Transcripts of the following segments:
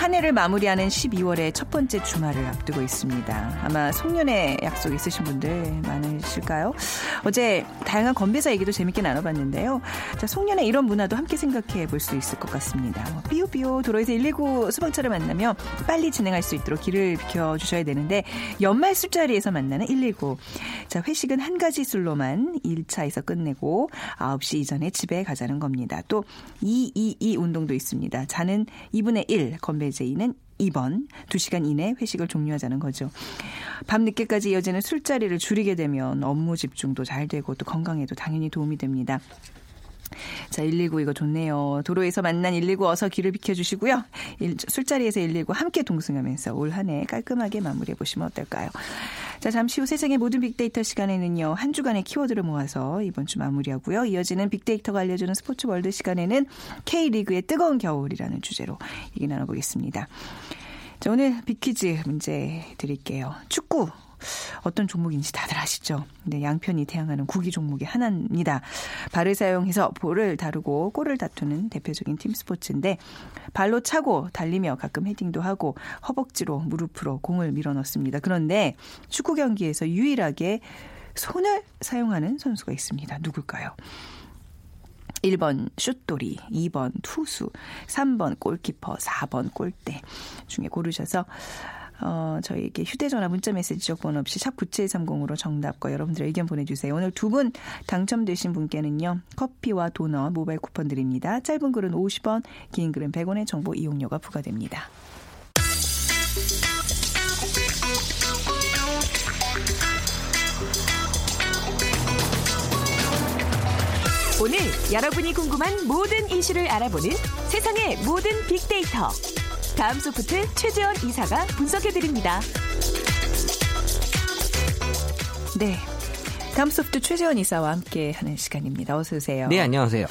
한 해를 마무리하는 12월의 첫 번째 주말을 앞두고 있습니다. 아마 송년회 약속 있으신 분들 많으실까요? 어제 다양한 건배사 얘기도 재밌게 나눠봤는데요. 자, 송년회 이런 문화도 함께 생각해 볼 수 있을 것 같습니다. 뭐 삐요삐요 도로에서 119 수방차를 만나면 빨리 진행할 수 있도록 길을 비켜주셔야 되는데 연말 술자리에서 만나는 119. 자, 회식은 한 가지 술로만 1차에서 끝내고 9시 이전에 집에 가자는 겁니다. 또 222 운동도 있습니다. 자는 2분의 1 건배 제의는 2번 2시간 이내 회식을 종료하자는 거죠. 밤 늦게까지 이어지는 술자리를 줄이게 되면 업무 집중도 잘 되고 또 건강에도 당연히 도움이 됩니다. 자, 119 이거 좋네요. 도로에서 만난 119 어서 길을 비켜주시고요. 일, 술자리에서 119 함께 동승하면서 올 한 해 깔끔하게 마무리해 보시면 어떨까요? 자, 잠시 후 세상의 모든 빅데이터 시간에는요. 한 주간의 키워드를 모아서 이번 주 마무리하고요. 이어지는 빅데이터가 알려주는 스포츠 월드 시간에는 K리그의 뜨거운 겨울이라는 주제로 얘기 나눠보겠습니다. 자, 오늘 빅퀴즈 문제 드릴게요. 축구. 어떤 종목인지 다들 아시죠? 네, 양편이 대항하는 구기 종목의 하나입니다. 발을 사용해서 볼을 다루고 골을 다투는 대표적인 팀 스포츠인데 발로 차고 달리며 가끔 헤딩도 하고 허벅지로 무릎으로 공을 밀어 넣습니다. 그런데 축구 경기에서 유일하게 손을 사용하는 선수가 있습니다. 누굴까요? 1번 슛돌이, 2번 투수, 3번 골키퍼, 4번 골대 중에 고르셔서 어, 저희에게 휴대전화 문자메시지 지역번호 없이 샵 9730으로 정답과 여러분들의 의견 보내주세요. 오늘 두 분 당첨되신 분께는요. 커피와 도넛 모바일 쿠폰 드립니다. 짧은 글은 50원, 긴 글은 100원의 정보 이용료가 부과됩니다. 오늘 여러분이 궁금한 모든 이슈를 알아보는 세상의 모든 빅데이터. 다음 소프트 최재원 이사가 분석해드립니다. 네. 다음 소프트 최재원 이사와 함께 하는 시간입니다. 어서 오세요. 네, 안녕하세요.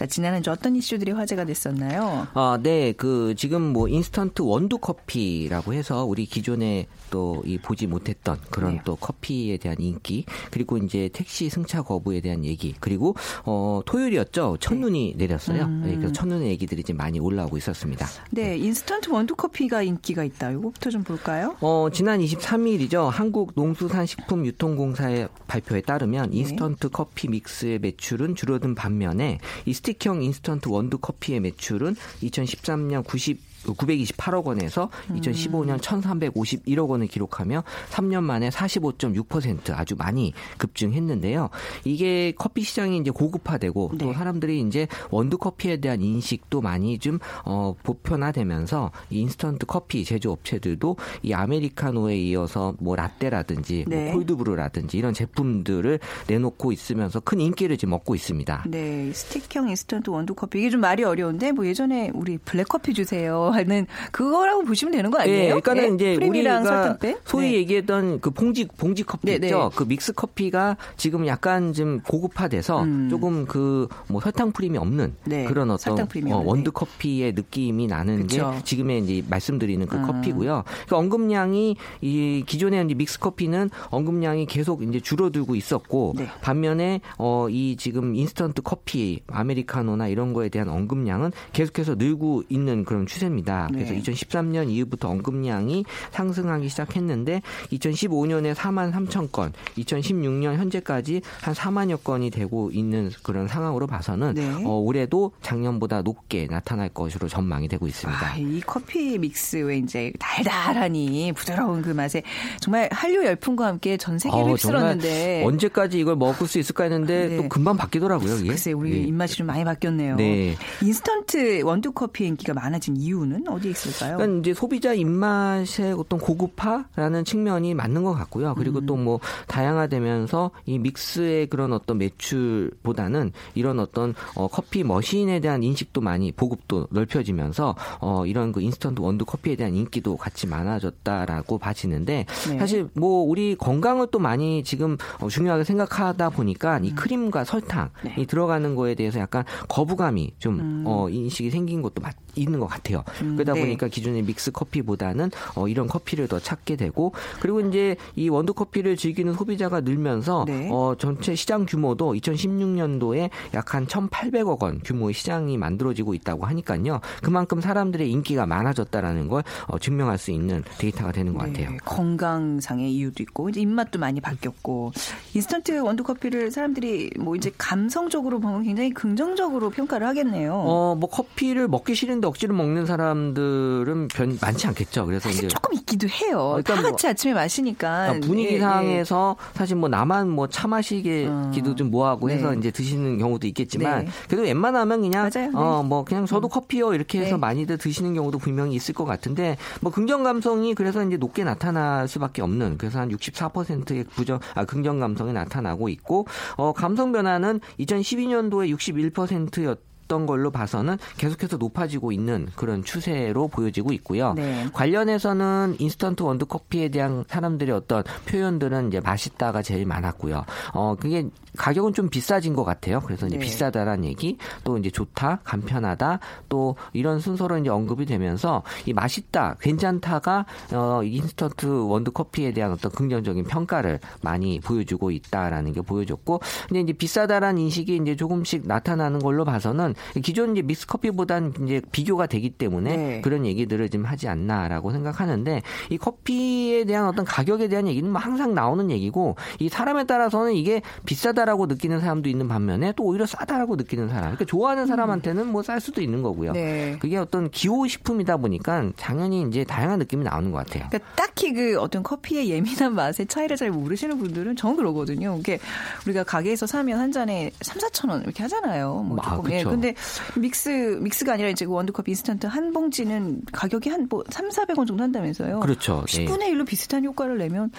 자, 지난 한주 어떤 이슈들이 화제가 됐었나요? 아, 네. 그 지금 뭐 인스턴트 원두 커피라고 해서 우리 기존에 또 이 보지 못했던 그런 네. 또 커피에 대한 인기 그리고 이제 택시 승차 거부에 대한 얘기 그리고 어 토요일이었죠. 첫눈이 내렸어요. 음. 네, 그래서 첫눈의 얘기들이 지금 많이 올라오고 있었습니다. 네, 인스턴트 원두 커피가 인기가 있다. 이거부터 좀 볼까요? 어, 지난 23일이죠. 한국 농수산식품유통공사의 발표에 네. 따르면 인스턴트 커피 믹스의 매출은 줄어든 반면에 이 스틱 형 인스턴트 원두 커피의 매출은 2013년 90 928억 원에서 음. 2015년 1351억 원을 기록하며 3년 만에 45.6% 아주 많이 급증했는데요. 이게 커피 시장이 이제 고급화되고 또 네. 사람들이 이제 원두 커피에 대한 인식도 많이 좀 어, 보편화되면서 이 인스턴트 커피 제조 업체들도 이 아메리카노에 이어서 뭐 라떼라든지 네. 뭐 콜드브루라든지 이런 제품들을 내놓고 있으면서 큰 인기를 지금 얻고 있습니다. 네, 스틱형 인스턴트 원두 커피 이게 좀 말이 어려운데 뭐 예전에 우리 블랙 커피 주세요 하는 그거라고 보시면 되는 거 아니에요? 네, 그러니까는 네, 이제 우리가? 소위 네. 얘기했던 그 봉지 봉지 커피 네, 있죠. 네. 그 믹스 커피가 지금 약간 좀 고급화돼서 음. 조금 그 뭐 설탕 프림이 없는 네, 그런 어떤 어, 원두 네. 커피의 느낌이 나는 그쵸. 게 지금의 이제 말씀드리는 그 음. 커피고요. 그 언급량이 이 기존의 이제 믹스 커피는 언급량이 계속 이제 줄어들고 있었고 네. 반면에 어 이 지금 인스턴트 커피 아메리카노나 이런 거에 대한 언급량은 계속해서 늘고 있는 그런 추세입니다. 그래서 네. 2013년 이후부터 언급량이 상승하기 시작했는데 2015년에 4만 3천 건, 2016년 현재까지 한 4만여 건이 되고 있는 그런 상황으로 봐서는 네. 어, 올해도 작년보다 높게 나타날 것으로 전망이 되고 있습니다. 아, 이 커피 믹스 왜 이제 달달하니 부드러운 그 맛에 정말 한류 열풍과 함께 전 세계를 어, 휩쓸었는데 언제까지 이걸 먹을 수 있을까 했는데 네. 또 금방 바뀌더라고요. 이게. 글쎄 우리 네. 입맛이 좀 많이 바뀌었네요. 네. 인스턴트 원두 커피 인기가 많아진 이유는 이유는 어디에 있을까요? 그러니까 이제 소비자 입맛의 어떤 고급화라는 측면이 맞는 것 같고요. 그리고 음. 또뭐 다양화되면서 이 믹스의 그런 어떤 매출보다는 이런 어떤 어, 커피 머신에 대한 인식도 많이 보급도 넓혀지면서 어, 이런 그 인스턴트 원두 커피에 대한 인기도 같이 많아졌다라고 봐지는데 네. 사실 뭐 우리 건강을 또 많이 지금 어, 중요하게 생각하다 보니까 이 크림과 설탕이 음. 네. 들어가는 거에 대해서 약간 거부감이 좀 음. 어, 인식이 생긴 것도 맞, 있는 것 같아요. 음, 그러다 네. 보니까 기존의 믹스 커피보다는 어, 이런 커피를 더 찾게 되고 그리고 이제 이 원두 커피를 즐기는 소비자가 늘면서 네. 어, 전체 시장 규모도 2016년도에 약 한 1,800억 원 규모의 시장이 만들어지고 있다고 하니까요. 그만큼 사람들의 인기가 많아졌다라는 걸 어, 증명할 수 있는 데이터가 되는 것 같아요. 네, 건강상의 이유도 있고 이제 입맛도 많이 바뀌었고 인스턴트 원두 커피를 사람들이 뭐 이제 감성적으로 보면 굉장히 긍정적으로 평가를 하겠네요. 어, 뭐 커피를 먹기 싫은데 억지로 먹는 사람 들은 변, 많지 않겠죠. 그래서 사실 이제 조금 있기도 해요. 그러니까 다 뭐- 같이 아침에 마시니까 그러니까 분위기상에서 사실 뭐 나만 뭐 차 마시기도 좀 뭐하고 네. 해서 이제 드시는 경우도 있겠지만 네. 그래도 웬만하면 그냥. 네. 어뭐 그냥 저도 커피요 이렇게 해서 네. 많이들 드시는 경우도 분명히 있을 것 같은데 뭐 긍정 감성이 그래서 이제 높게 나타날 수밖에 없는 그래서 한 64%의 부정 아 긍정 감성이 나타나고 있고 어 감성 변화는 2012년도에 61%였 던 걸로 봐서는 계속해서 높아지고 있는 그런 추세로 보여지고 있고요. 네. 관련해서는 인스턴트 원두 커피에 대한 사람들의 어떤 표현들은 이제 맛있다가 제일 많았고요. 어 그게 가격은 좀 비싸진 것 같아요. 그래서 이제 네. 비싸다라는 얘기, 또 이제 좋다, 간편하다, 또 이런 순서로 이제 언급이 되면서 이 맛있다, 괜찮다가 어 인스턴트 원두 커피에 대한 어떤 긍정적인 평가를 많이 보여주고 있다라는 게 보여졌고, 근데 이제 비싸다라는 인식이 이제 조금씩 나타나는 걸로 봐서는 기존 이제 믹스 커피보다는 이제 비교가 되기 때문에 네. 그런 얘기들을 좀 하지 않나라고 생각하는데 이 커피에 대한 어떤 가격에 대한 얘기는 뭐 항상 나오는 얘기고 이 사람에 따라서는 이게 비싸다라고 느끼는 사람도 있는 반면에 또 오히려 싸다라고 느끼는 사람. 그러니까 좋아하는 사람한테는 뭐 쌀 수도 있는 거고요. 네. 그게 어떤 기호 식품이다 보니까 당연히 이제 다양한 느낌이 나오는 것 같아요. 그러니까 딱히 그 어떤 커피의 예민한 맛의 차이를 잘 모르시는 분들은 전 그러거든요. 이게 우리가 가게에서 사면 한 잔에 3, 4천 원 이렇게 하잖아요. 뭐 아, 조금. 예. 그쵸. 근데 믹스 믹스가 아니라 이제 그 원두커피 인스턴트 한 봉지는 가격이 한뭐 3, 400원 정도 한다면서요. 그렇죠. 예. 10분의 1로 비슷한 효과를 내면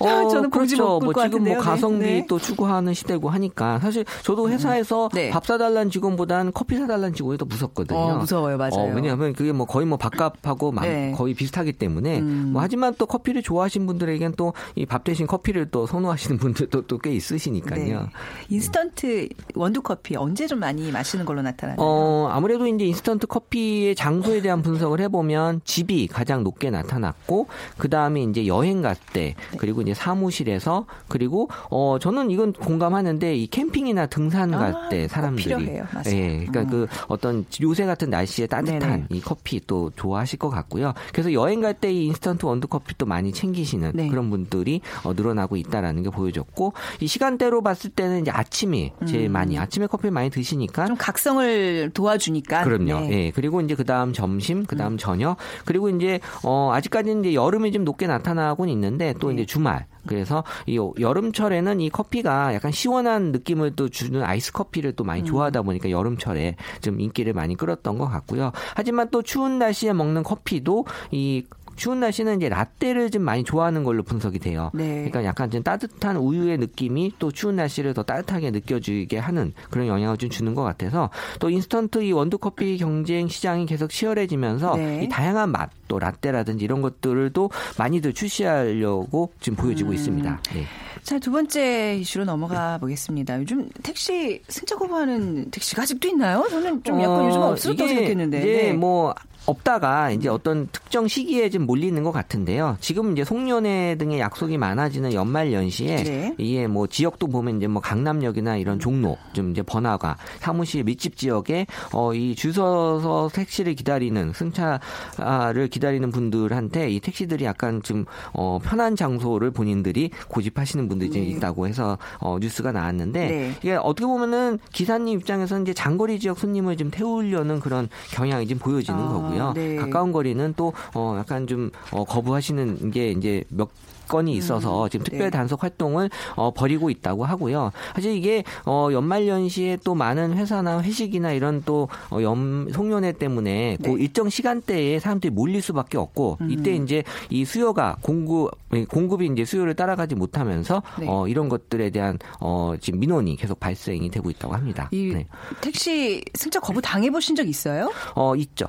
어, 아, 저는 그렇죠. 못뭐 지금 뭐 같은데요. 네. 가성비 네. 또 추구하는 시대고 하니까 사실 저도 회사에서 네. 밥 사달라는 직원보다는 커피 사달라는 직원이 더 무섭거든요. 어, 무서워요. 맞아요. 어, 왜냐하면 그게 뭐 거의 뭐 밥값하고 마- 네. 거의 비슷하기 때문에 음. 뭐 하지만 또 커피를 좋아하시는 분들에겐 또 이 밥 대신 커피를 또 선호하시는 분들도 또 꽤 있으시니까요. 네. 인스턴트 원두 커피 언제 좀 많이 마시는 걸로 나타나나요? 어, 아무래도 이제 인스턴트 커피의 장소에 대한 분석을 해보면 집이 가장 높게 나타났고, 그 다음에 이제 여행 갈 때, 네. 그리고 이제 사무실에서, 그리고, 어, 저는 이건 공감하는데, 이 캠핑이나 등산 갈 아, 때 사람들이. 필요해요. 맞아요. 예, 그러니까 음. 그 어떤 요새 같은 날씨에 따뜻한 네네. 이 커피 또 좋아하실 것 같고요. 그래서 여행 갈 때 이 인스턴트 원두 커피 또 많이 챙기시는 네. 그런 분들이 어, 늘어나고 있다라는 게 보여졌고, 이 시간대로 봤을 때는 이제 아침이 제일 음. 많이, 아침에 커피를 많이 드시니까, 좀 각성을 도와주니까. 그럼요. 네. 예. 그리고 이제 그 다음 점심, 그 다음 저녁, 그리고 이제 어 아직까지는 이제 여름이 좀 높게 나타나고는 있는데 또 네. 이제 주말. 그래서 이 여름철에는 이 커피가 약간 시원한 느낌을 또 주는 아이스 커피를 또 음. 많이 좋아하다 보니까 여름철에 좀 인기를 많이 끌었던 것 같고요. 하지만 또 추운 날씨에 먹는 커피도 이 추운 날씨는 이제 라떼를 좀 많이 좋아하는 걸로 분석이 돼요. 네. 그러니까 약간 좀 따뜻한 우유의 느낌이 또 추운 날씨를 더 따뜻하게 느껴지게 하는 그런 영향을 좀 주는 것 같아서 또 인스턴트 이 원두 커피 경쟁 시장이 계속 치열해지면서 네. 이 다양한 맛, 또 라떼라든지 이런 것들을 또 많이들 출시하려고 지금 보여지고 음. 있습니다. 네. 자, 두 번째 이슈로 넘어가 보겠습니다. 요즘 택시 승차 거부하는 택시가 아직도 있나요? 저는 좀 약간 어, 요즘 이게 생각했는데. 네. 뭐 없다가 이제 어떤 특정 시기에 좀 몰리는 것 같은데요. 지금 이제 송년회 등의 약속이 많아지는 연말 연시에 네. 이게 뭐 지역도 보면 이제 뭐 강남역이나 이런 종로 좀 이제 번화가 사무실 밀집 지역에 어이 줄 서서 택시를 기다리는 승차를 기다리는 분들한테 이 택시들이 약간 좀어 편한 장소를 본인들이 고집하시는 분들이 좀 있다고 해서 어 뉴스가 나왔는데 네. 이게 어떻게 보면은 기사님 입장에서는 이제 장거리 지역 손님을 좀 태우려는 그런 경향이 좀 보여지는 아, 거고 요. 되고요. 네. 가까운 거리는 또 어, 약간 좀 어, 거부하시는 게 이제 몇 건이 있어서 지금 특별 네. 단속 활동을 어, 벌이고 있다고 하고요. 사실 이게 어, 연말 연시에 또 많은 회사나 회식이나 이런 또 어, 연, 송년회 때문에 네. 그 일정 시간대에 사람들이 몰릴 수밖에 없고 음. 이때 이제 이 수요가 공급 공급이 이제 수요를 따라가지 못하면서 네. 어, 이런 것들에 대한 어, 지금 민원이 계속 발생이 되고 있다고 합니다. 이 네. 택시 승차 거부 당해 보신 적 있어요? 어, 있죠.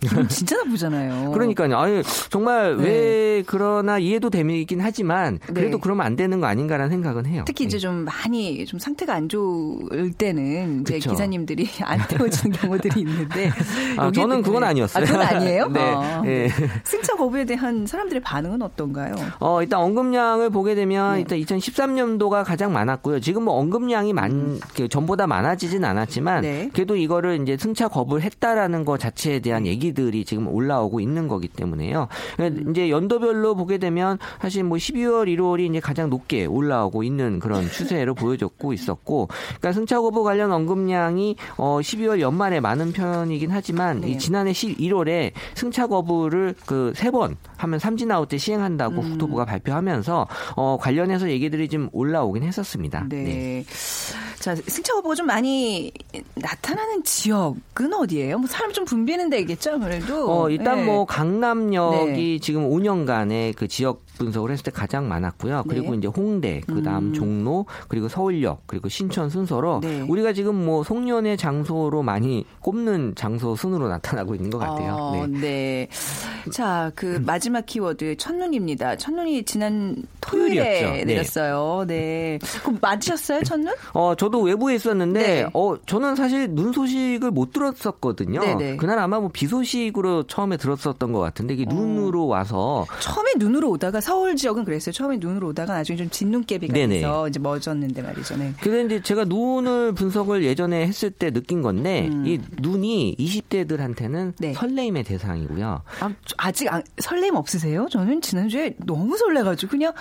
기분 진짜 나쁘잖아요. 그러니까요. 아니, 정말 네. 왜 그러나 이해도 되긴 하지만 그래도 네. 그러면 안 되는 거 아닌가라는 생각은 해요. 특히 이제 네. 좀 많이 좀 상태가 안 좋을 때는 이제 그쵸. 기사님들이 안 태워주는 경우들이 있는데 아, 저는 그건 네. 아니었어요. 아, 그건 아니에요? 네. 아, 네. 승차 거부에 대한 사람들의 반응은 어떤가요? 어, 일단 언급량을 보게 되면 네. 일단 2013년도가 가장 많았고요. 지금 뭐 언급량이 많, 그 전보다 많아지진 않았지만 음. 네. 그래도 이거를 이제 승차 거부를 했다라는 것 자체에 대한 얘기들이 지금 올라오고 있는 거기 때문에요. 그러니까 이제 연도별로 보게 되면 사실 뭐 12월, 1월이 이제 가장 높게 올라오고 있는 그런 추세로 보여졌고 있었고, 그러니까 승차 거부 관련 언급량이 어 12월 연말에 많은 편이긴 하지만 네. 이 지난해 11월에 승차 거부를 그 세번 하면 삼진 아웃제 시행한다고 음. 국토부가 발표하면서 어 관련해서 얘기들이 좀 올라오긴 했었습니다. 네. 자, 승차 거부가 좀 많이 나타나는 지역은 어디예요? 뭐 사람 좀 붐비는 데겠죠, 아무래도. 어, 일단 네. 뭐 강남역이 네. 지금 5년간의 그 지역 분석을 했을 때 가장 많았고요. 그리고 네. 이제 홍대, 그다음 음. 종로, 그리고 서울역, 그리고 신천 순서로 네. 우리가 지금 뭐 송년회 장소로 많이 꼽는 장소 순으로 나타나고 있는 것 같아요. 어, 네. 네. 자, 그 마지막 키워드 첫눈입니다. 첫눈이 지난 토요일에 토요일이었죠. 네. 내렸어요. 네. 그럼 맞으셨어요, 첫눈? 어, 저도 외부에 있었는데, 네. 어, 저는 사실 눈 소식을 못 들었었거든요. 그날 아마 뭐 비 소식으로 처음에 들었었던 것 같은데, 이게 눈으로 와서, 처음에 눈으로 오다가 서울 지역은 그랬어요. 처음에 눈으로 오다가 나중에 좀 진눈깨비가 네네. 돼서 이제 멎었는데 말이죠. 네. 근데 이제 제가 눈을 분석을 예전에 했을 때 느낀 건데, 이 눈이 20대들한테는 네. 설레임의 대상이고요. 아, 안- 설렘 없으세요? 저는 지난주에 너무 설레가지고 그냥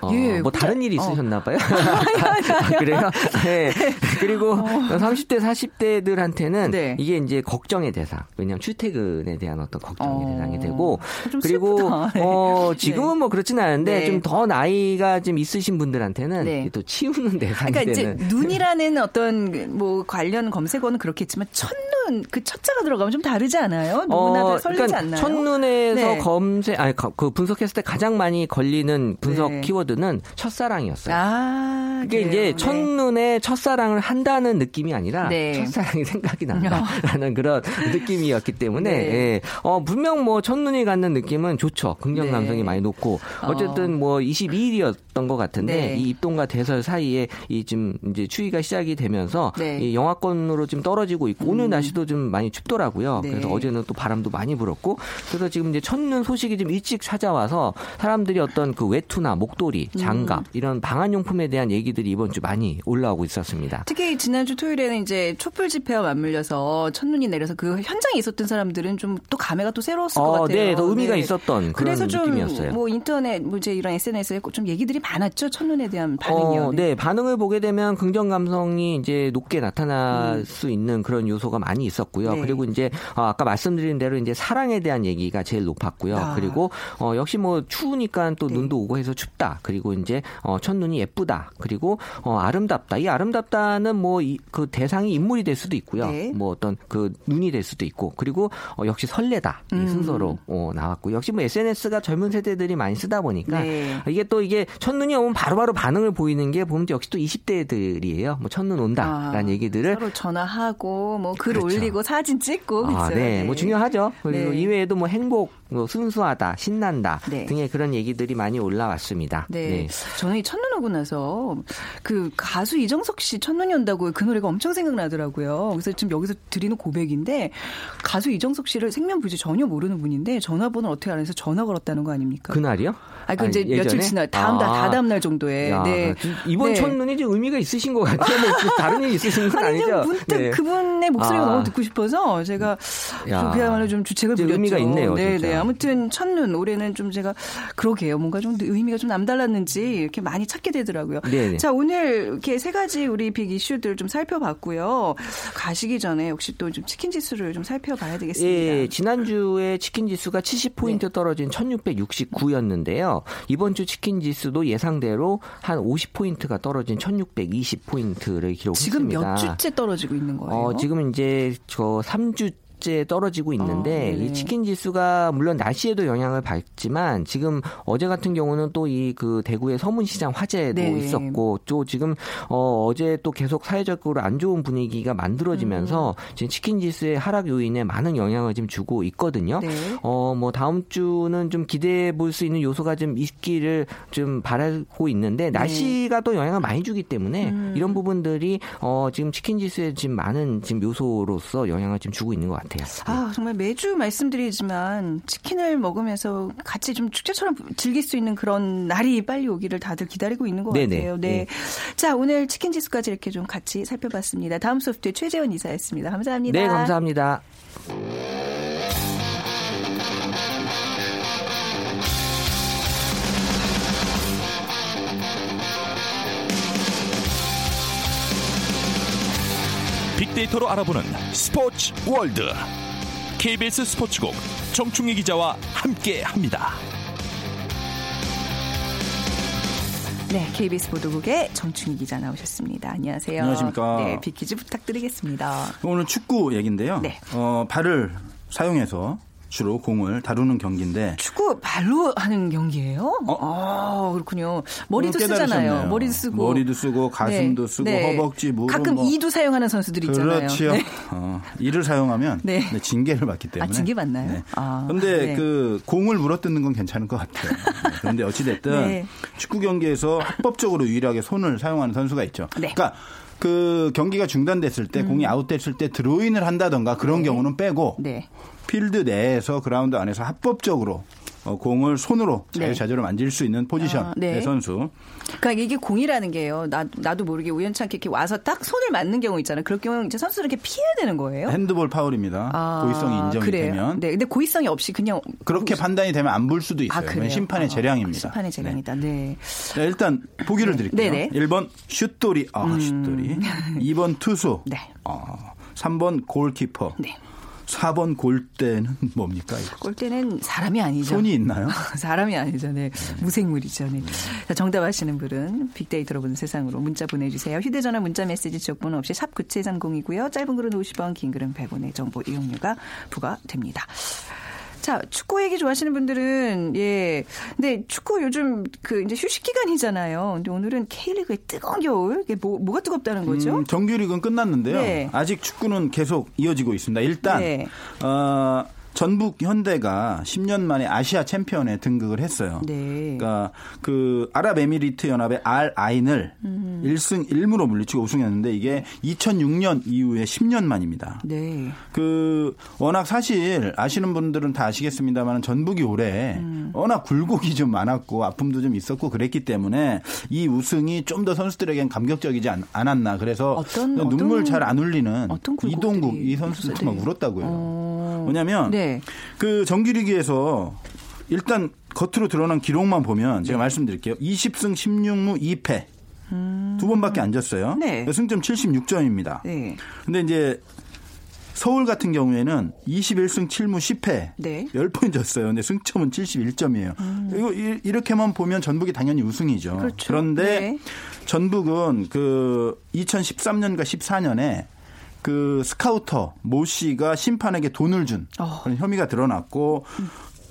어, 예, 뭐 다른 일이 어. 있으셨나 봐요. 아, 그래요? 네. 그리고 30대, 40대들한테는 네. 이게 이제 걱정의 대상. 왜냐하면 출퇴근에 대한 어떤 걱정의 어. 대상이 되고 좀 그리고. 네. 어, 지금은 뭐 그렇진 않은데 네. 좀더 나이가 좀 있으신 분들한테는 네. 또 치우는 대상이 그러니까 이제 눈이라는 어떤 뭐 관련 검색어는 그렇겠지만 첫눈 그 첫자가 들어가면 좀 다르지 않아요? 누구나 다 설레지 그러니까 않나요? 첫눈에서 네. 검색, 아니, 거- 그 분석했을 때 가장 많이 걸리는 분석 네. 키워드는 첫사랑이었어요. 아, 그게 그래요? 이제 네. 첫눈에 첫사랑을 한다는 느낌이 아니라 네. 첫사랑이 생각이 난다라는 그런 느낌이었기 때문에 네. 예. 어, 분명 뭐 첫눈이 갖는 느낌은 좋죠. 긍정 네. 감성이 많이 높고 어쨌든 뭐 22일이었던 것 같은데 네. 이 입동과 대설 사이에 이 지금 이제 추위가 시작이 되면서 네. 이 영하권으로 좀 떨어지고 있고 오늘 날씨도 좀 많이 춥더라고요. 네. 그래서 어제는 또 바람도 많이 불었고 그래서 지금 이제 첫눈 소식이 좀 일찍 찾아와서 사람들이 어떤 그 외투나 목도리, 장갑 음. 이런 방한 용품에 대한 얘기들이 이번 주 많이 올라오고 있었습니다. 특히 지난주 토요일에는 이제 촛불 집회와 맞물려서 첫눈이 내려서 그 현장에 있었던 사람들은 좀 또 감회가 또 새로웠을 것 어, 같아요. 네, 더 의미가 있었던 그런 그래서 좀 느낌이었어요. 뭐 인터넷, 뭐 이제 이런 SNS에 좀 얘기들이 많았죠. 첫눈에 대한 반응이요. 어, 네, 반응을 보게 되면 긍정 감성이 이제 높게 나타날 수 있는 그런 요소가 많이 있었고요. 음. 네. 그리고 이제 어, 아까 말씀드린 대로 이제 사랑에 대한 얘기가 제일 높았고요. 아. 그리고 어, 역시 뭐 추우니까 또 네. 눈도 오고 해서 춥다. 그리고 이제 어, 첫눈이 예쁘다. 그리고 어, 아름답다. 이 아름답다는 뭐 그 대상이 인물이 될 수도 있고요. 네. 뭐 어떤 그 눈이 될 수도 있고 그리고 어, 역시 설레다 이 음. 순서로 어, 나왔고 역시 뭐 SNS가 젊은 세대들이 많이 쓰다 보니까 네. 이게 또 이게 첫눈이 오면 바로바로 반응을 보이는 게 보면 역시 또 20대들이에요. 뭐 첫눈 온다라는 아, 얘기들을 서로 전화하고 뭐글 그렇죠. 올리고 사진 찍고 아, 있어요. 네. 뭐 중요하죠. 그리고 네. 이외에도 뭐 행복, 뭐 순수하다, 신난다 네. 등의 그런 얘기들이 많이 올라왔습니다. 네. 저는 이 첫눈 오고 나서 그 가수 이정석 씨 첫눈이 온다고 그 노래가 엄청 생각나더라고요. 그래서 지금 여기서 드리는 고백인데 가수 이정석 씨를 생면부지 전혀 모르는 분인데 전화번호 어떻게 알아서 전화 걸었다는 거 아닙니까? 그날이요? 아, 그 이제 아니, 며칠 예전에? 지나 다음 날 아. 다 다음 날 정도에. 야, 네. 이번 네. 첫눈이 좀 의미가 있으신 것 같아요. 뭐 다른 일 있으신 건 아니, 아니죠? 문득 네. 그분의 목소리가 아. 너무 듣고 싶어서 제가 야. 좀 그야말로 좀 주책을 부렸죠. 의미가 있네요, 네. 네. 아무튼 첫눈 올해는 좀 제가 그러게요. 뭔가 좀 의미가 좀 남달랐는지 이렇게 많이 찾게 되더라고요. 네네. 자, 오늘 이렇게 세 가지 우리 빅 이슈들 좀 살펴봤고요. 가시기 전에 역시 또 좀 치킨 지수를 좀 살펴봐야 되겠습니다. 예, 지난주에 치킨 지수가 70포인트 네. 떨어진 1669였는데요. 이번 주 치킨 지수도 예상대로 한 50포인트가 떨어진 1620포인트를 기록했습니다. 지금 몇 주째 떨어지고 있는 거예요? 어, 지금 이제 저 3주 째 떨어지고 있는데 어, 네네. 이 치킨 지수가 물론 날씨에도 영향을 받지만 지금 어제 같은 경우는 또 이 그 대구의 서문시장 화재도 네. 있었고 또 지금 어 어제 또 계속 사회적으로 안 좋은 분위기가 만들어지면서 음. 지금 치킨 지수의 하락 요인에 많은 영향을 지금 주고 있거든요. 네. 어뭐 다음 주는 좀 기대해 볼 수 있는 요소가 좀 있기를 좀 바라고 있는데 날씨가 또 영향을 많이 주기 때문에 음. 이런 부분들이 어 지금 치킨 지수에 지금 많은 지금 요소로서 영향을 지금 주고 있는 것 같아요. 아, 정말 매주 말씀드리지만 치킨을 먹으면서 같이 좀 축제처럼 즐길 수 있는 그런 날이 빨리 오기를 다들 기다리고 있는 것 네네. 같아요. 네. 네. 자, 오늘 치킨 지수까지 이렇게 좀 같이 살펴봤습니다. 다음 소프트 최재원 이사였습니다. 감사합니다. 네, 감사합니다. 빅데이터로 알아보는 스포츠 월드 KBS 스포츠국 정충희 기자와 함께합니다. 네, KBS 보도국의 정충희 기자 나오셨습니다. 안녕하세요. 안녕하십니까. 네, 빅퀴즈 부탁드리겠습니다. 오늘 축구 얘기인데요. 네. 어, 발을 사용해서 주로 공을 다루는 경기인데 축구 발로 하는 경기예요? 아, 그렇군요. 머리도 오늘 쓰잖아요. 머리도 쓰고 머리도 쓰고 가슴도 쓰고 허벅지, 무릎 가끔 뭐. 이도 사용하는 선수들 있잖아요. 그렇죠. 네. 어, 이를 사용하면 네. 네, 징계를 받기 때문에. 아, 징계 받나요? 네. 아, 근데 네. 그 공을 물어뜯는 건 괜찮을 것 같아요. 네, 그런데 어찌 됐든 네. 축구 경기에서 합법적으로 유일하게 손을 사용하는 선수가 있죠. 네. 음. 그러니까 그 경기가 중단됐을 때 공이 아웃됐을 때 드로인을 한다던가 그런 경우는 빼고 네. 필드 내에서 그라운드 안에서 합법적으로 어, 공을 손으로 네. 자유자재로 만질 수 있는 포지션의 아, 네. 선수. 그러니까 이게 공이라는 게요. 나, 나도 모르게 우연찮게 이렇게 와서 딱 손을 맞는 경우 있잖아요. 그럴 경우 이제 선수를 이렇게 피해야 되는 거예요. 핸드볼 파울입니다. 아, 고의성이 인정이 그래요? 되면 네. 근데 고의성이 없이 그냥 그렇게 판단이 되면 안불 수도 있어요. 아, 심판의 아, 재량입니다. 심판의 재량이다. 네. 네, 일단 보기를 드릴게요. 네네. 1번 슛돌이, 아 슛돌이. 2번 투수, 네. 어, 3번 골키퍼, 네. 4번 골대는 뭡니까? 이거? 골대는 사람이 아니죠. 손이 있나요? 사람이 아니죠. 네. 무생물이죠. 네. 자, 정답 아시는 분은 빅데이터로 보는 세상으로 문자 보내주세요. 휴대전화 문자 메시지 지역번호 없이 샵 9730이고요. 짧은 글은 50원, 긴 글은 100원의 정보 이용료가 부과됩니다. 자, 축구 얘기 좋아하시는 분들은 예. 근데 축구 요즘 그 이제 휴식 기간이잖아요. 근데 오늘은 K리그의 뜨거운 겨울. 이게 뭐 뭐가 뜨겁다는 거죠? 음, 정규리그는 끝났는데요. 네. 아직 축구는 계속 이어지고 있습니다. 일단 네. 어, 전북 현대가 10년 만에 아시아 챔피언에 등극을 했어요. 네. 그러니까 그 아랍에미리트 연합의 알 아인을 음. 1승 1무로 물리치고 우승했는데 이게 2006년 이후에 10년 만입니다. 네. 그 워낙 사실 아시는 분들은 다 아시겠습니다만 전북이 올해 음. 워낙 굴곡이 좀 많았고 아픔도 좀 있었고 그랬기 때문에 이 우승이 좀 더 선수들에겐 감격적이지 않, 않았나 그래서 어떤- 눈물 잘 안 흘리는 이동국 이 선수도? 막 울었다고요. 어. 왜냐하면 네. 그 정규리그에서 일단 겉으로 드러난 기록만 보면 제가 말씀드릴게요. 20승 16무 2패. 두 번밖에 안 졌어요. 음. 네. 승점 76점입니다. 네. 근데 이제 서울 같은 경우에는 21승 7무 10패. 네. 10번 졌어요. 근데 승점은 71점이에요. 이거 이- 이렇게만 보면 전북이 당연히 우승이죠. 음. 그렇죠. 런데 네. 전북은 그 2013년과 14년에 그 스카우터 모 씨가 심판에게 돈을 준 어. 그런 혐의가 드러났고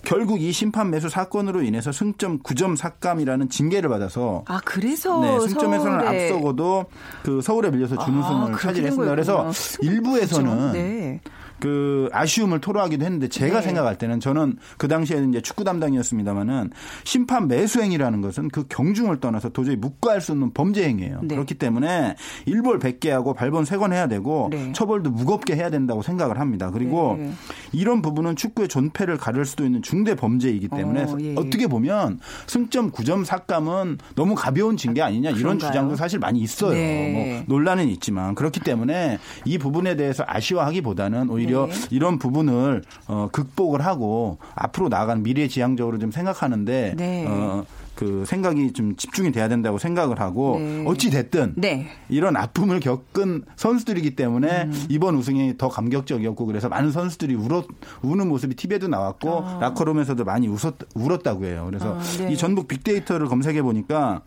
결국 이 심판 매수 사건으로 인해서 승점 9점 삭감이라는 징계를 받아서 아, 그래서 네, 승점에서는 서울에 앞서고도 그 서울에 밀려서 준우승을 아, 차지했습니다. 그래서 일부에서는 그렇죠. 네. 그 아쉬움을 토로하기도 했는데 제가 네. 생각할 때는 저는 그 당시에 이제 축구 담당이었습니다만은 심판 매수행위라는 것은 그 경중을 떠나서 도저히 묵과할 수 없는 범죄 행위예요. 네. 그렇기 때문에 일벌 100개 하고 발본 3건 해야 되고 네. 처벌도 무겁게 해야 된다고 생각을 합니다. 그리고 네. 이런 부분은 축구의 존폐를 가를 수도 있는 중대 범죄이기 때문에 어, 예. 어떻게 보면 승점 9점 삭감은 너무 가벼운 징계 아니냐 이런 그런가요? 주장도 사실 많이 있어요. 네. 뭐 논란은 있지만 그렇기 때문에 이 부분에 대해서 아쉬워하기보다는 오히려 네. 이런 부분을 어, 극복을 하고 앞으로 나아가는 미래 지향적으로 좀 생각하는데 네. 어, 그 생각이 좀 집중이 돼야 된다고 생각을 하고 네. 어찌 됐든 네. 이런 아픔을 겪은 선수들이기 때문에 음. 이번 우승이 더 감격적이었고 그래서 많은 선수들이 울었, 우는 모습이 TV에도 나왔고 라커룸에서도 많이 웃었, 울었다고 해요. 그래서 아, 네. 이 전북 빅데이터를 검색해 보니까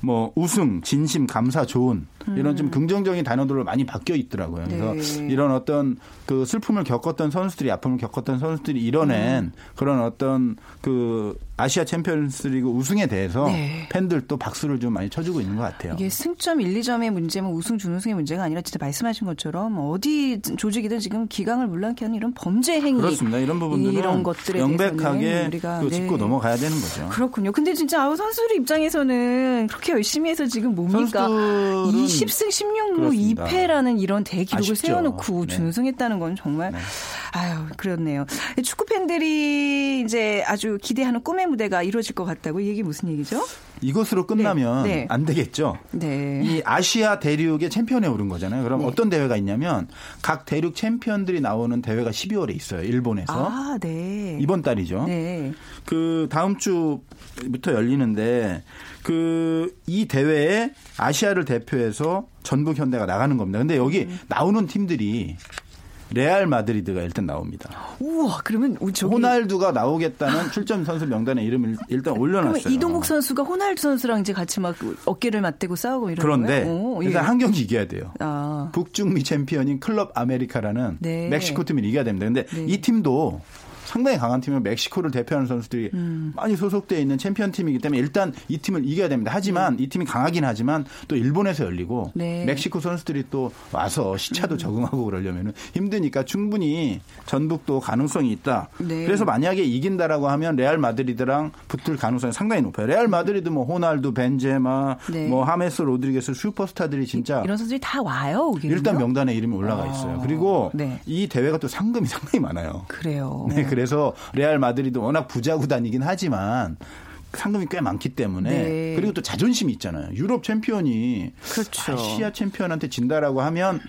뭐 우승, 진심, 감사, 좋은 이런 좀 긍정적인 단어들로 많이 바뀌어 있더라고요. 그래서 음. 네. 이런 어떤 그 슬픔을 겪었던 선수들이 아픔을 겪었던 선수들이 이뤄낸 음. 그런 어떤 그 아시아 챔피언스리그 우승에 대해서 네. 팬들도 박수를 좀 많이 쳐주고 있는 것 같아요. 이게 승점 1, 2점의 문제면 우승, 준우승의 문제가 아니라 진짜 말씀하신 것처럼 어디 조직이든 지금 기강을 물랑케 하는 이런 범죄 행위 그렇습니다. 이런 부분들은 이런 것들에 명백하게 우리가 그 짚고 네. 넘어가야 되는 거죠. 그렇군요. 근데 진짜 아우 선수들 입장에서는 그렇게 열심히 해서 지금 뭡니까? 선수들은 20승 16무 그렇습니다. 2패라는 이런 대기록을 아쉽죠. 세워놓고 네. 준우승했다는 건 정말 아유 그렇네요. 축구 팬들이 이제 아주 기대하는 꿈의 무대가 이루어질 것 같다고 이 얘기 무슨 얘기죠? 이것으로 끝나면 네, 네. 안 되겠죠. 네. 이 아시아 대륙의 챔피언에 오른 거잖아요. 그럼 네. 어떤 대회가 있냐면 각 대륙 챔피언들이 나오는 대회가 12월에 있어요. 일본에서. 아, 네. 이번 달이죠. 네. 그 다음 주부터 열리는데 그 이 대회에 아시아를 대표해서 전북 현대가 나가는 겁니다. 근데 여기 음. 나오는 팀들이 레알 마드리드가 일단 나옵니다. 우와, 그러면 저기 호날두가 나오겠다는 출전 선수 명단에 이름을 일단 그러면 올려놨어요. 이동국 선수가 호날두 선수랑 이제 같이 막 어깨를 맞대고 싸우고 이런 그런데? 오, 예. 일단 한 경기 이겨야 돼요. 아. 북중미 챔피언인 클럽 아메리카라는 네. 멕시코 팀을 이겨야 됩니다. 근데 네. 이 팀도 상당히 강한 팀은 멕시코를 대표하는 선수들이 음. 많이 소속되어 있는 챔피언 팀이기 때문에 일단 이 팀을 이겨야 됩니다. 하지만 이 팀이 강하긴 하지만 또 일본에서 열리고 네. 멕시코 선수들이 또 와서 시차도 적응하고 그러려면 힘드니까 충분히 전북도 가능성이 있다. 네. 그래서 만약에 이긴다라고 하면 레알 마드리드랑 붙을 가능성이 상당히 높아요. 레알 마드리드 뭐 호날두, 벤제마, 네. 뭐 하메스 로드리게스 슈퍼스타들이 진짜 이런 선수들이 다 와요. 오기는요? 일단 명단에 이름이 올라가 있어요. 그리고 네. 이 대회가 또 상금이 상당히 많아요. 그래요. 네, 그래 서 레알 마드리드 워낙 부자 구단이긴 하지만 상금이 꽤 많기 때문에 네. 그리고 또 자존심이 있잖아요. 유럽 챔피언이 그렇죠. 아시아 챔피언한테 진다라고 하면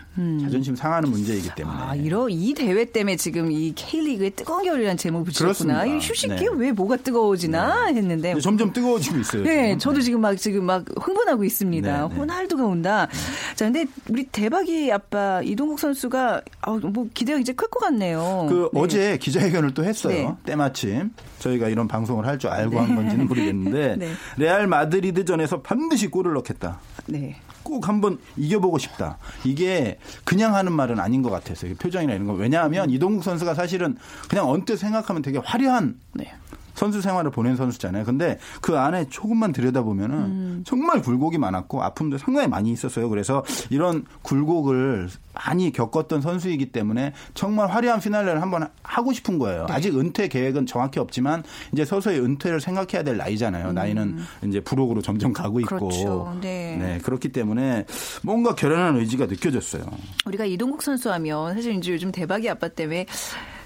자존심 상하는 문제이기 때문에. 아, 이러 이 대회 때문에 지금 이 K리그의 뜨거운 겨울이라는 제목을 붙였구나. 이 휴식기 네. 왜 뭐가 뜨거워지나 했는데 근데 점점 뜨거워지고 있어요. 네, 지금. 저도 지금 막 지금 막 흥분하고 있습니다. 네, 네. 호날두가 온다. 자, 근데 우리 대박이 아빠 이동국 선수가 아, 뭐 기대가 이제 클 것 같네요. 그 네. 어제 기자회견을 또 했어요. 네. 때마침 저희가 이런 방송을 할 줄 알고 한 건지는 모르겠는데 네. 레알 마드리드전에서 반드시 골을 넣겠다. 네. 꼭 한번 이겨보고 싶다. 이게 그냥 하는 말은 아닌 것 같았어요. 표정이나 이런 거. 왜냐하면 이동국 선수가 사실은 그냥 언뜻 생각하면 되게 화려한 네. 선수 생활을 보낸 선수잖아요. 근데 그 안에 조금만 들여다보면은 음. 정말 굴곡이 많았고 아픔도 상당히 많이 있었어요. 그래서 이런 굴곡을 많이 겪었던 선수이기 때문에 정말 화려한 피날레를 한번 하고 싶은 거예요. 네. 아직 은퇴 계획은 정확히 없지만 이제 서서히 은퇴를 생각해야 될 나이잖아요. 나이는 이제 부록으로 점점 가고 있고. 음. 그렇죠. 네. 그렇기 때문에 뭔가 결연한 의지가 느껴졌어요. 우리가 이동국 선수 하면 사실 이제 요즘 대박이 아빠 때문에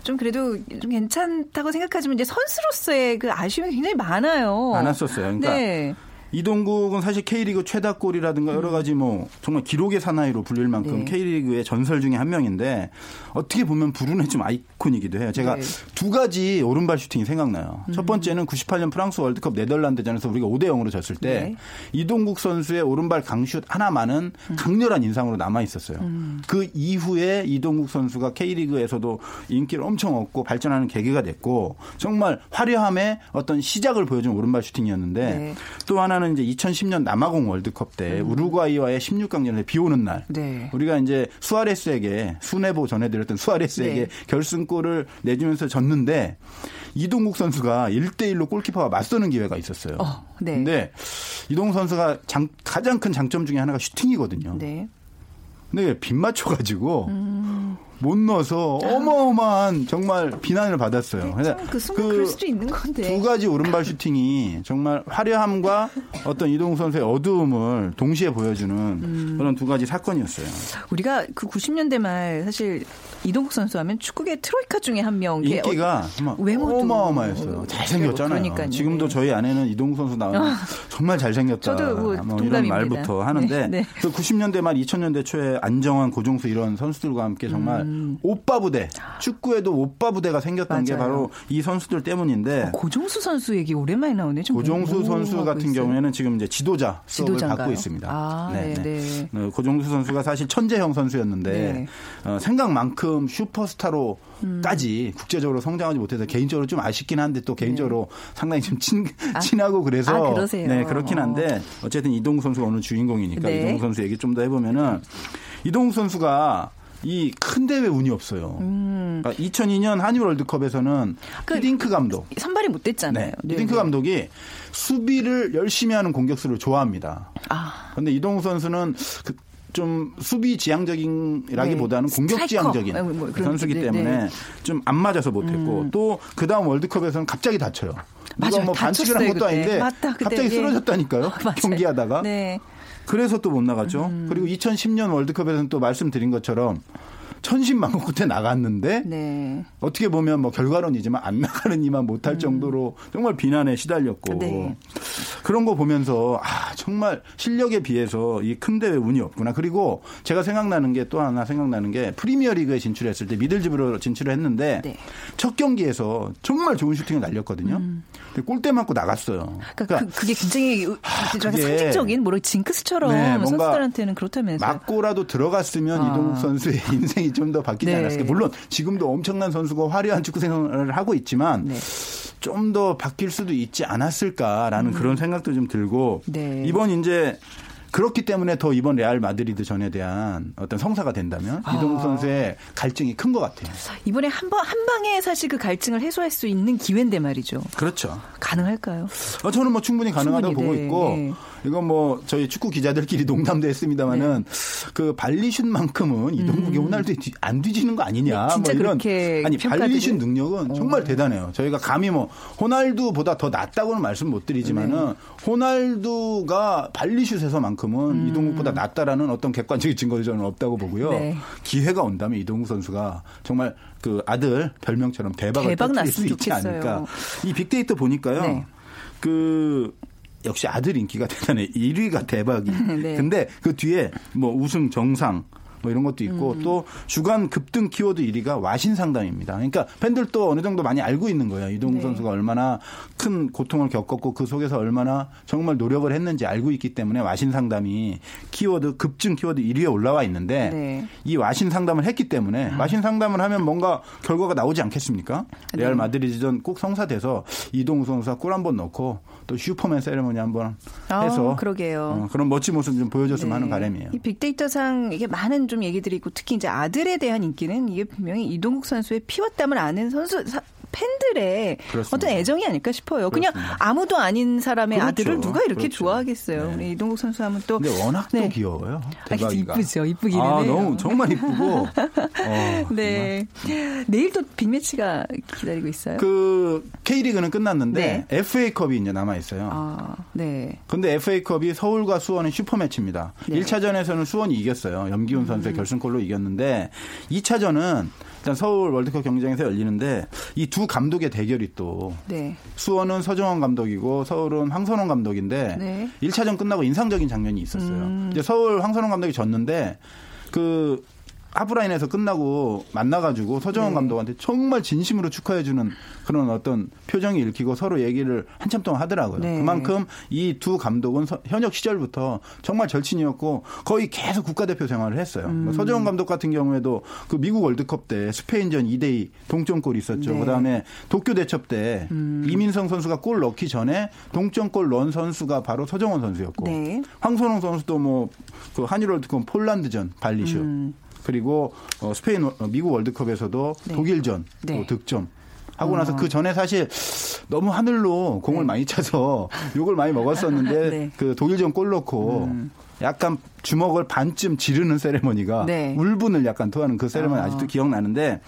좀 그래도 좀 괜찮다고 생각하지만 이제 선수로서의 그 아쉬움이 굉장히 많아요. 많았었어요. 그러니까 네. 이동국은 사실 K리그 최다골이라든가 여러 가지 뭐 정말 기록의 사나이로 불릴 만큼 음. 네. K리그의 전설 중에 한 명인데 어떻게 보면 불운의 좀 아이 콘이기도 해요. 제가 네. 두 가지 오른발 슈팅이 생각나요. 음. 첫 번째는 98년 프랑스 월드컵 네덜란드전에서 우리가 5대 0으로 졌을 때 네. 이동국 선수의 오른발 강슛 하나만은 음. 강렬한 인상으로 남아 있었어요. 그 이후에 이동국 선수가 K리그에서도 인기를 엄청 얻고 발전하는 계기가 됐고 정말 화려함의 어떤 시작을 보여준 오른발 슈팅이었는데 네. 음. 또 하나는 이제 2010년 남아공 월드컵 때 우루과이와의 16강전에 비 오는 날 네. 우리가 이제 수아레스에게 수네보 전해드렸던 수아레스에게 네. 결승골 을 내주면서 졌는데 이동국 선수가 1대1로 골키퍼가 맞서는 기회가 있었어요. 어, 네. 근데 이동국 선수가 장- 가장 큰 장점 중에 하나가 슈팅이거든요. 네. 근데 빗 맞춰가지고 못 넣어서 어마어마한 정말 비난을 받았어요. 그래서 그 순간 그, 럴 수도 있는 건데. 두 가지 오른발 슈팅이 정말 화려함과 어떤 이동욱 선수의 어두움을 동시에 보여주는 음. 그런 두 가지 사건이었어요. 우리가 그 90년대 말 사실 이동국 선수 하면 축구계 트로이카 중에 한 명. 인기가 어, 외모도 어마어마했어요. 잘생겼잖아요. 그러니까요. 지금도 네. 저희 아내는 이동국 선수 나오면 아. 정말 잘생겼다. 저도 뭐, 뭐 이런 말부터 하는데 네, 네. 그 90년대 말 2000년대 초에 안정환, 고종수 이런 선수들과 함께 정말 음. 오빠 부대, 축구에도 오빠 부대가 생겼던 맞아요. 게 바로 이 선수들 때문인데 어, 고종수 선수 얘기 오랜만에 나오네. 고종수 선수 같은 있어요. 경우에는 지금 이제 지도자 수업을 지도자인가요? 받고 있습니다. 아, 네, 네. 네. 고종수 선수가 사실 천재형 선수였는데 네. 어, 생각만큼 슈퍼스타로까지 음. 국제적으로 성장하지 못해서 개인적으로 좀 아쉽긴 한데 또 개인적으로 네. 상당히 좀 친, 아. 친하고 그래서 아, 네 그렇긴 한데 어쨌든 이동욱 선수가 오늘 주인공이니까 네. 이동욱 선수 얘기 좀 더 해보면은 이동욱 선수가 이큰 대회 운이 없어요. 음. 그러니까 2002년 한일 월드컵에서는 그 히딩크 감독 선발이 못 됐잖아요. 네. 히딩크 네. 감독이 수비를 열심히 하는 공격수를 좋아합니다. 아. 근데 이동욱 선수는 그 좀 수비 지향적인라기보다는 네. 공격 지향적인 뭐, 뭐 선수기 네, 때문에 네. 좀안 맞아서 못했고 음. 또그 다음 월드컵에서는 갑자기 다쳐요. 맞아요. 뭐 반칙을 한 것도 그때. 아닌데 맞다, 갑자기 예. 쓰러졌다니까요. 경기하다가. 네. 그래서 또 못 나갔죠. 음. 그리고 2010년 월드컵에서는 또 말씀드린 것처럼 천신만고 끝에 나갔는데 네. 어떻게 보면 뭐 결과론이지만 안 나가는 이만 못할 음. 정도로 정말 비난에 시달렸고 네. 그런 거 보면서 아 정말 실력에 비해서 이 큰 대회 운이 없구나. 그리고 제가 생각나는 게 또 하나 생각나는 게 프리미어리그에 진출했을 때 미들집으로 진출을 했는데 네. 첫 경기에서 정말 좋은 슈팅을 날렸거든요. 음. 골대 맞고 나갔어요. 그러니까, 그러니까 그, 게 굉장히 하, 상징적인 뭐라 징크스처럼 네, 선수들한테는 그렇다면서요. 맞고라도 들어갔으면 아. 이동욱 선수의 인생이 좀 더 바뀌지 네. 않았을까. 물론 지금도 엄청난 선수고 화려한 축구 생활을 하고 있지만 네. 좀더 바뀔 수도 있지 않았을까라는 음. 그런 생각도 좀 들고 네. 이번 이제 그렇기 때문에 더 이번 레알 마드리드 전에 대한 어떤 성사가 된다면 아. 이동욱 선수의 갈증이 큰 것 같아요. 이번에 한번 한 방에 사실 그 갈증을 해소할 수 있는 기회인데 말이죠. 그렇죠. 가능할까요? 어, 저는 뭐 충분히 가능하다고 충분히, 보고 네. 있고 네. 이건 뭐 저희 축구 기자들끼리 농담도 했습니다마는 네. 그 발리슛만큼은 이동국이 음. 호날두에 안 뒤지는 거 아니냐. 네, 뭐 이런 아니. 발리슛 능력은 어. 정말 대단해요. 저희가 감히 뭐 호날두보다 더 낫다고는 말씀 못 드리지만은 네. 호날두가 발리슛에서만큼은 음. 이동국보다 낫다라는 어떤 객관적인 증거도 저는 없다고 보고요. 네. 기회가 온다면 이동국 선수가 정말 그 아들 별명처럼 대박을 대박 터뜨릴 수 있지. 않을까. 이 빅데이터 보니까요. 네. 그 역시 아들 인기가 대단해. 1위가 대박이. 네. 근데 그 뒤에 뭐 우승 정상 뭐 이런 것도 있고 음. 또 주간 급등 키워드 1위가 와신 상담입니다. 그러니까 팬들도 어느 정도 많이 알고 있는 거예요. 이동국 네. 선수가 얼마나 큰 고통을 겪었고 그 속에서 얼마나 정말 노력을 했는지 알고 있기 때문에 와신상담이 키워드 급증 키워드 1위에 올라와 있는데 네. 이 와신상담을 했기 때문에 아. 와신상담을 하면 뭔가 결과가 나오지 않겠습니까? 네. 레알 마드리드전 꼭 성사돼서 이동국 선수가 골 한 번 넣고 또 슈퍼맨 세레모니 한번 아, 해서 아, 그러게요. 어, 그런 멋진 모습 좀 보여줬으면 하는 네. 바람이에요. 이 빅데이터상 이게 많은 좀 얘기들이 있고 특히 이제 아들에 대한 인기는 이게 분명히 이동국 선수의 피와 땀을 아는 선수 팬들의 그렇습니다. 어떤 애정이 아닐까 싶어요. 그냥 그렇습니다. 아무도 아닌 사람의 그렇죠. 아들을 누가 이렇게 그렇죠. 좋아하겠어요. 네. 우리 이동국 선수 하면 또 근데 워낙 네. 또 귀여워요. 대박이가. 아, 이쁘죠. 이쁘기는 아, 해요. 너무 정말 이쁘고. 어, 네. 내일 또 빅매치가 기다리고 있어요. 그 K리그는 끝났는데 네. FA컵이 이제 남아 있어요. 아, 네. 근데 FA컵이 서울과 수원은 슈퍼매치입니다. 네. 1차전에서는 수원이 이겼어요. 염기훈 선수의 음. 결승골로 이겼는데 2차전은 일단 서울 월드컵 경쟁에서 열리는데 이 두 감독의 대결이 또 네. 수원은 서정원 감독이고 서울은 황선홍 감독인데 네. 1차전 끝나고 인상적인 장면이 있었어요. 음. 이제 서울 황선홍 감독이 졌는데 그 하프라인에서 끝나고 만나가지고 서정원 네. 감독한테 정말 진심으로 축하해주는 그런 어떤 표정이 읽히고 서로 얘기를 한참 동안 하더라고요. 네. 그만큼 이 두 감독은 현역 시절부터 정말 절친이었고 거의 계속 국가대표 생활을 했어요. 음. 서정원 감독 같은 경우에도 그 미국 월드컵 때 스페인전 2대2 동점골 있었죠. 네. 그다음에 도쿄 대첩 때 음. 이민성 선수가 골 넣기 전에 동점골 넣은 선수가 바로 서정원 선수였고 네. 황선홍 선수도 뭐 그 한일 월드컵 폴란드전 발리쇼 음. 그리고 어, 스페인 어, 미국 월드컵에서도 네. 독일전 네. 득점 하고 나서 그 전에 사실 너무 하늘로 공을 네. 많이 차서 욕을 많이 먹었었는데 네. 음. 그 독일전 골 넣고 약간 주먹을 반쯤 지르는 세레머니가 네. 울분을 약간 토하는 그 세레머니 아. 아. 직도 기억나는데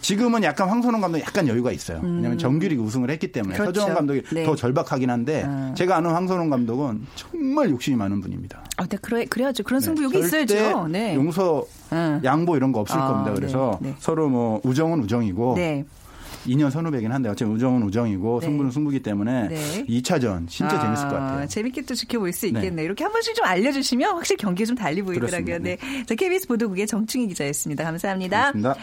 지금은 약간 황선홍 감독이 약간 여유가 있어요. 왜냐하면 정규리그 우승을 했기 때문에 음. 그렇죠. 서정원 감독이 네. 더 절박하긴 한데 아. 제가 아는 황선홍 감독은 정말 욕심이 많은 분입니다. 아, 네, 그래, 그래야죠. 그런 승부욕이 절대 있어야죠. 네. 용서, 응. 양보 이런 거 없을 아, 겁니다. 그래서 네, 네. 서로 뭐 우정은 우정이고 네. 2년 선후배긴 한데 어쨌든 우정은 우정이고 네. 승부는 승부기 때문에 네. 2차전 진짜 아, 재밌을 것 같아요. 재밌게 또 지켜볼 수 있겠네요. 네. 이렇게 한 번씩 좀 알려주시면 확실히 경기가 좀 달리 보이더라고요. 네. 자, KBS 보도국의 정충희 기자였습니다. 감사합니다. 고맙습니다.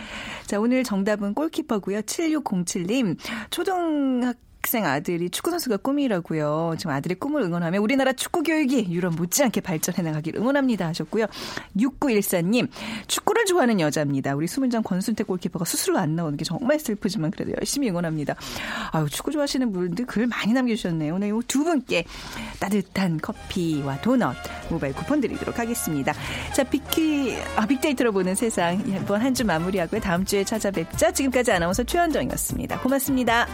자, 오늘 정답은 골키퍼고요. 7607님. 초등학 생 아들이 축구 선수가 꿈이라고요. 지금 아들의 꿈을 응원하며 우리나라 축구 교육이 유럽 못지않게 발전해 나가길 응원합니다 하셨고요. 6914님 축구를 좋아하는 여자입니다. 우리 수문장 권순태 골키퍼가 스스로 안 나오는 게 정말 슬프지만 그래도 열심히 응원합니다. 아유 축구 좋아하시는 분들 글 많이 남겨주셨네요. 오늘 이두 분께 따뜻한 커피와 도넛 모바일 쿠폰 드리도록 하겠습니다. 자 빅키 아 빅데이터로 보는 세상 이번 한 주 마무리하고요. 다음 주에 찾아뵙자. 지금까지 아나운서 최현정이었습니다. 고맙습니다.